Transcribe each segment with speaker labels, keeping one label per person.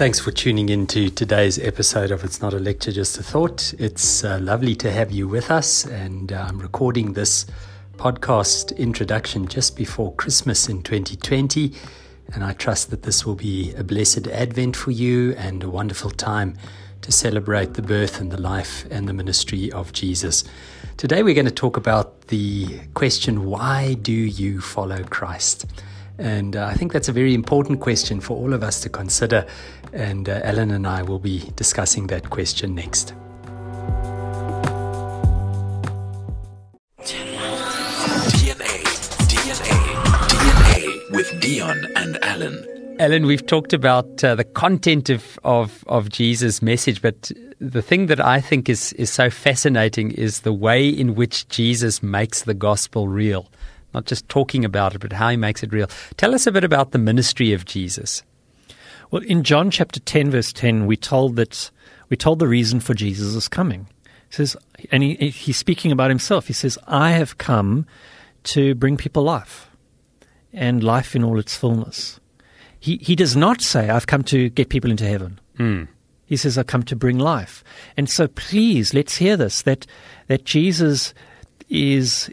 Speaker 1: Thanks for tuning in to today's episode of It's Not a Lecture, Just a Thought. It's uh, lovely to have you with us, and uh, I'm recording this podcast introduction just before Christmas in 2020. And I trust that this will be a blessed Advent for you and a wonderful time to celebrate the birth and the life and the ministry of Jesus. Today, we're going to talk about the question why do you follow Christ? And uh, I think that's a very important question for all of us to consider. And uh, Alan and I will be discussing that question next.
Speaker 2: DNA, DNA, DNA with Dion and Alan.
Speaker 1: Alan, we've talked about uh, the content of, of, of Jesus' message, but the thing that I think is, is so fascinating is the way in which Jesus makes the gospel real not just talking about it, but how he makes it real. Tell us a bit about the ministry of Jesus.
Speaker 3: Well, in John chapter 10, verse 10, we told that we told the reason for Jesus' coming. He says, and he, he's speaking about himself. He says, I have come to bring people life and life in all its fullness. He, he does not say, I've come to get people into heaven.
Speaker 1: Mm.
Speaker 3: He says, I've come to bring life. And so please, let's hear this, that, that Jesus is,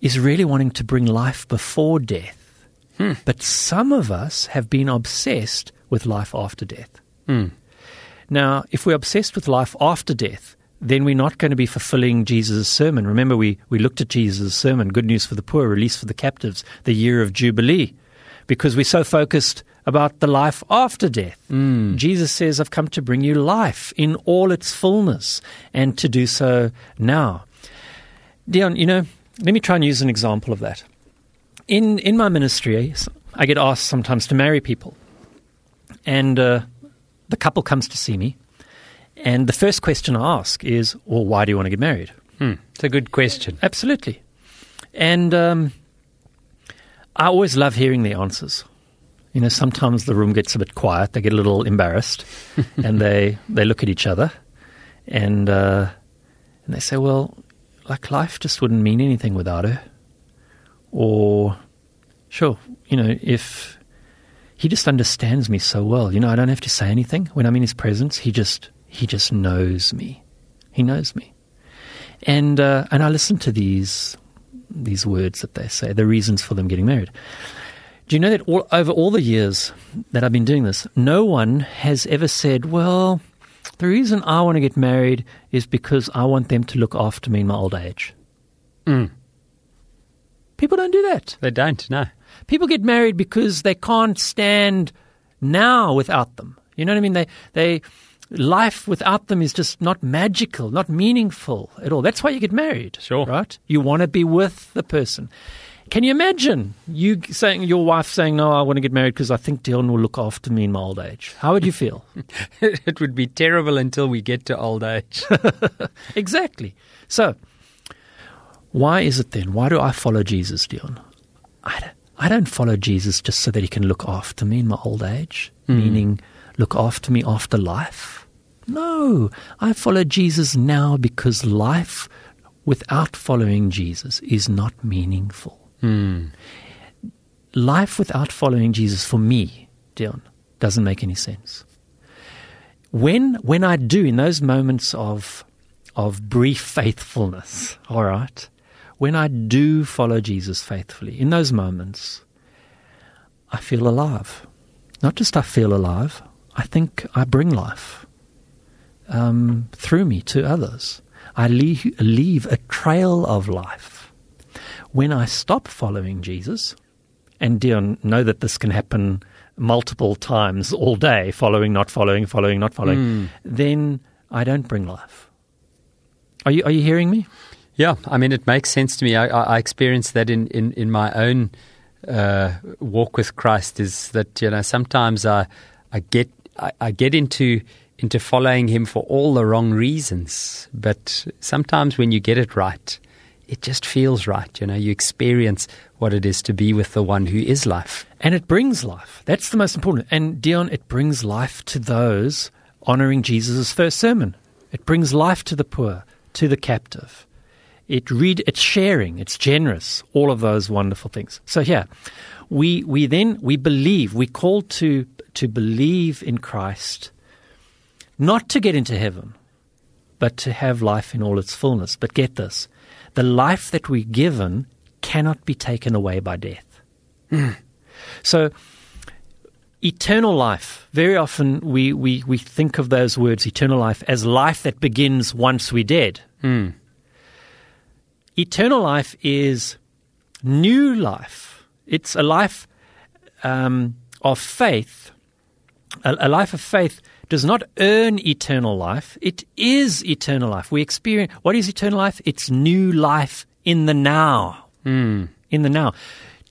Speaker 3: is really wanting to bring life before death.
Speaker 1: Hmm.
Speaker 3: But some of us have been obsessed with life after death.
Speaker 1: Hmm.
Speaker 3: Now, if we're obsessed with life after death, then we're not going to be fulfilling Jesus' sermon. Remember, we, we looked at Jesus' sermon, Good News for the Poor, Release for the Captives, the year of Jubilee, because we're so focused about the life after death.
Speaker 1: Mm.
Speaker 3: Jesus says, I've come to bring you life in all its fullness and to do so now. Dion, you know, let me try and use an example of that. In in my ministry, I get asked sometimes to marry people, and uh, the couple comes to see me, and the first question I ask is, "Well, why do you want to get married?"
Speaker 1: Hmm. It's a good question.
Speaker 3: Absolutely, and um, I always love hearing the answers. You know, sometimes the room gets a bit quiet; they get a little embarrassed, and they they look at each other, and uh, and they say, "Well, like life just wouldn't mean anything without her. Or, sure, you know, if he just understands me so well, you know, I don't have to say anything when I'm in his presence. He just, he just knows me. He knows me. And, uh, and I listen to these, these words that they say, the reasons for them getting married. Do you know that all, over all the years that I've been doing this, no one has ever said, well, the reason I want to get married is because I want them to look after me in my old age.
Speaker 1: Mm.
Speaker 3: People don't do that.
Speaker 1: They don't, no.
Speaker 3: People get married because they can't stand now without them. You know what I mean? They, they, life without them is just not magical, not meaningful at all. That's why you get married.
Speaker 1: Sure.
Speaker 3: Right? You want to be with the person. Can you imagine you saying your wife saying, "No, I want to get married because I think Dion will look after me in my old age"? How would you feel?
Speaker 1: it would be terrible until we get to old age.
Speaker 3: exactly. So, why is it then? Why do I follow Jesus, Dion? I don't, I don't follow Jesus just so that he can look after me in my old age,
Speaker 1: Mm.
Speaker 3: meaning look after me after life. No, I follow Jesus now because life without following Jesus is not meaningful.
Speaker 1: Hmm.
Speaker 3: Life without following Jesus for me, Dion, doesn't make any sense. When when I do in those moments of of brief faithfulness, all right, when I do follow Jesus faithfully, in those moments, I feel alive. Not just I feel alive, I think I bring life um, through me to others. I leave, leave a trail of life. When I stop following Jesus, and Dion, know that this can happen multiple times all day, following, not following, following, not following,
Speaker 1: Mm.
Speaker 3: then I don't bring life. Are you, are you hearing me?
Speaker 1: Yeah, I mean, it makes sense to me. I, I, I experienced that in, in, in my own uh, walk with Christ. Is that you know sometimes I I get I, I get into into following Him for all the wrong reasons, but sometimes when you get it right, it just feels right. You know, you experience what it is to be with the One who is life.
Speaker 3: And it brings life. That's the most important. And Dion, it brings life to those honoring Jesus' first sermon. It brings life to the poor, to the captive. It read, it's sharing, it's generous, all of those wonderful things. So yeah, we we then we believe, we call to to believe in Christ, not to get into heaven, but to have life in all its fullness. But get this the life that we're given cannot be taken away by death. So, eternal life, very often we, we, we think of those words, eternal life, as life that begins once we're dead. Eternal life is new life. It's a life um, of faith. A, a life of faith does not earn eternal life. It is eternal life. We experience what is eternal life? It's new life in the now. In the now.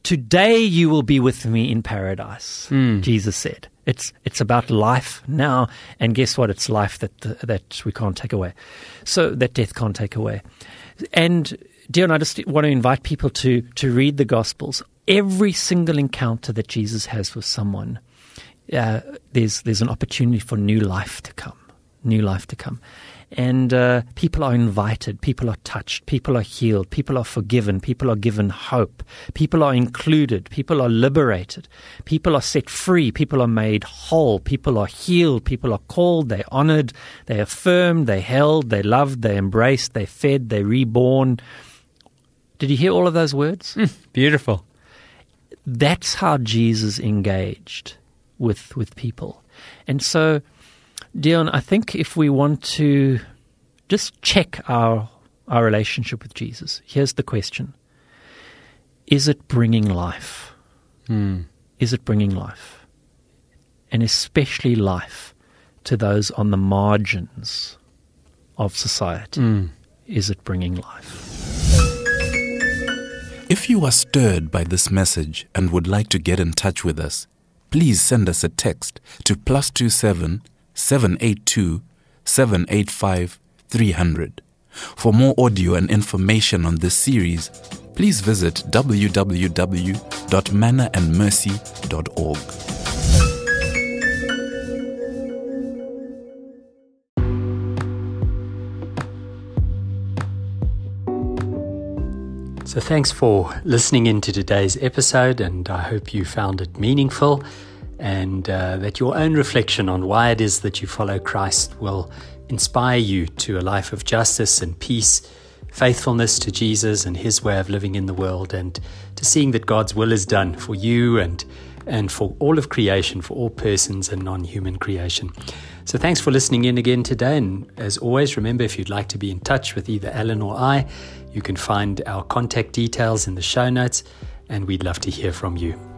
Speaker 3: Today you will be with me in paradise. Jesus said. It's it's about life now, and guess what? It's life that that we can't take away, so that death can't take away. And Dion, I just want to invite people to to read the Gospels. Every single encounter that Jesus has with someone, uh, there's there's an opportunity for new life to come, new life to come, and uh, people are invited, people are touched, people are healed, people are forgiven, people are given hope, people are included, people are liberated, people are set free, people are made whole, people are healed, people are called, they're honored, they're affirmed, they're held, they're loved, they're embraced, they're fed, they're reborn. Did you hear all of those words?
Speaker 1: Beautiful.
Speaker 3: that's how Jesus engaged with with people. And so, Dion, I think if we want to just check our our relationship with Jesus, here's the question: Is it bringing life? Hmm. Is it bringing life, and especially life to those on the margins of society? Hmm. Is it bringing life?
Speaker 2: If you are stirred by this message and would like to get in touch with us, please send us a text to plus two seven seven eight two seven eight five three hundred. For more audio and information on this series, please visit www.mannaandmercy.org.
Speaker 1: So, thanks for listening into today's episode, and I hope you found it meaningful and uh, that your own reflection on why it is that you follow Christ will inspire you to a life of justice and peace, faithfulness to Jesus and his way of living in the world, and to seeing that God's will is done for you and and for all of creation, for all persons and non human creation. So, thanks for listening in again today. And as always, remember if you'd like to be in touch with either Alan or I, you can find our contact details in the show notes, and we'd love to hear from you.